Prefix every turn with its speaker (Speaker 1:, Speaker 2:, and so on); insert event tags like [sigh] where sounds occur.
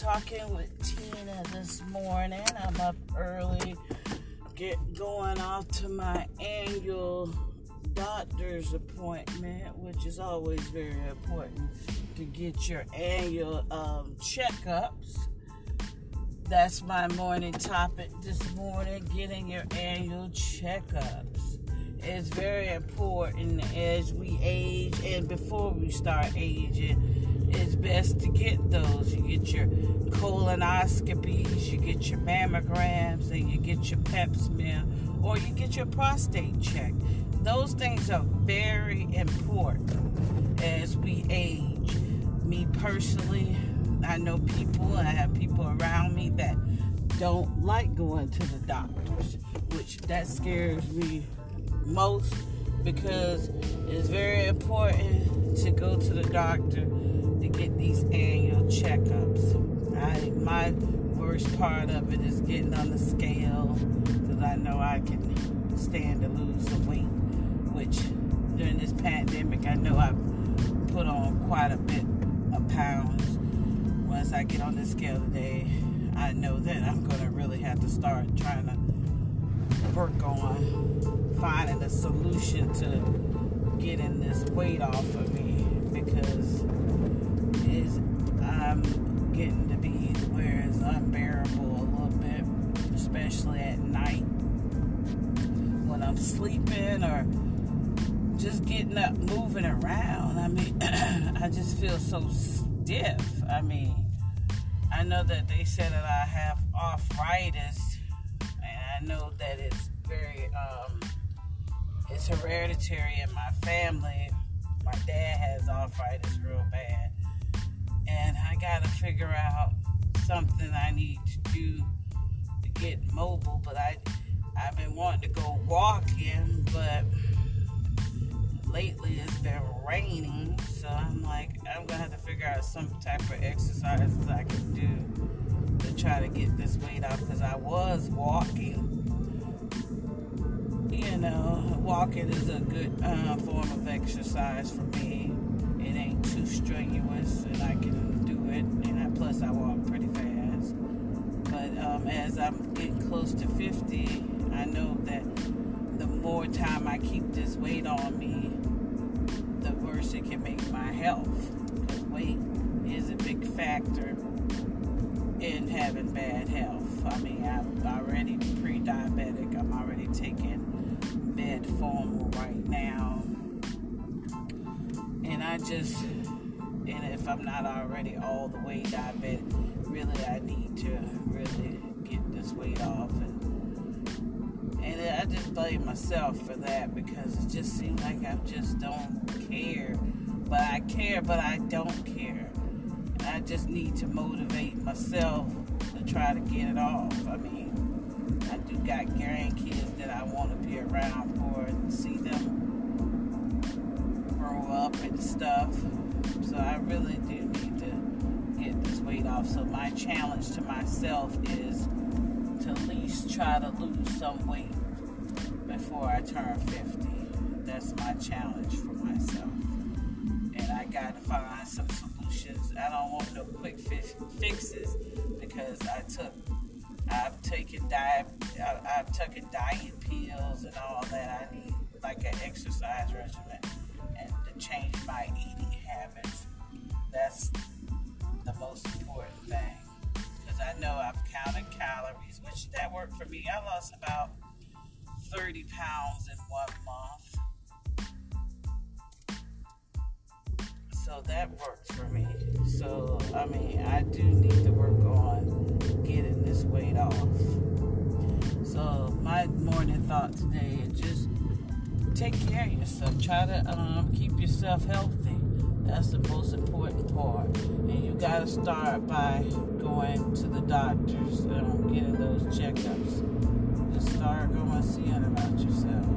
Speaker 1: talking with Tina this morning. I'm up early, get going off to my annual doctor's appointment, which is always very important to get your annual um, checkups. That's my morning topic this morning getting your annual checkups. It's very important as we age and before we start aging. It's best to get those. You get your colonoscopies, you get your mammograms, and you get your pap smear, or you get your prostate check. Those things are very important as we age. Me personally, I know people, I have people around me that don't like going to the doctors, which that scares me most because it's very important to go to the doctor to get these annual checkups. I, my worst part of it is getting on the scale because I know I can stand to lose some weight, which during this pandemic I know I've put on quite a bit of pounds. Once I get on the scale today, I know that I'm going to really have to start trying to work on finding a solution to getting this weight off of me because I'm getting to be where it's unbearable a little bit, especially at night when I'm sleeping or just getting up, moving around. I mean, [clears throat] I just feel so stiff. I mean, I know that they said that I have arthritis, and I know that it's very, um, it's hereditary in my family. My dad has arthritis real bad, figure out something I need to do to get mobile. But I, I've been wanting to go walking, but lately it's been raining, so I'm like, I'm gonna have to figure out some type of exercises I can do to try to get this weight off. Because I was walking, you know, walking is a good uh, form of exercise for me. It ain't too strenuous, and I can do it. And plus, I walk pretty fast. But um, as I'm getting close to 50, I know that the more time I keep this weight on me, the worse it can make my health. Because weight is a big factor in having bad health. I mean, I'm already pre-diabetic. I'm already taking metformin right now, and I just, and if I'm not already all the way diabetic, really I need to really get this weight off and. And I just blame myself for that because it just seems like I just don't care. But I care, but I don't care. And I just need to motivate myself to try to get it off. I mean, I do got grandkids that I want to be around for and see them grow up and stuff. Off. So my challenge to myself is to at least try to lose some weight before I turn 50. That's my challenge for myself. And I got to find some solutions. I don't want no quick fixes because I took, I've taken diet, I've taken diet pills and all that. I need like an exercise regimen and to change my eating habits. That's the most important thing. Because I know I've counted calories, which that worked for me. I lost about 30 pounds in one month. So that works for me. So, I mean, I do need to work on getting this weight off. So, my morning thought today is just take care of yourself. Try to um, keep yourself healthy. That's the most important part. And you got to start by going to the doctors and getting those checkups. Just start going seeing about yourself.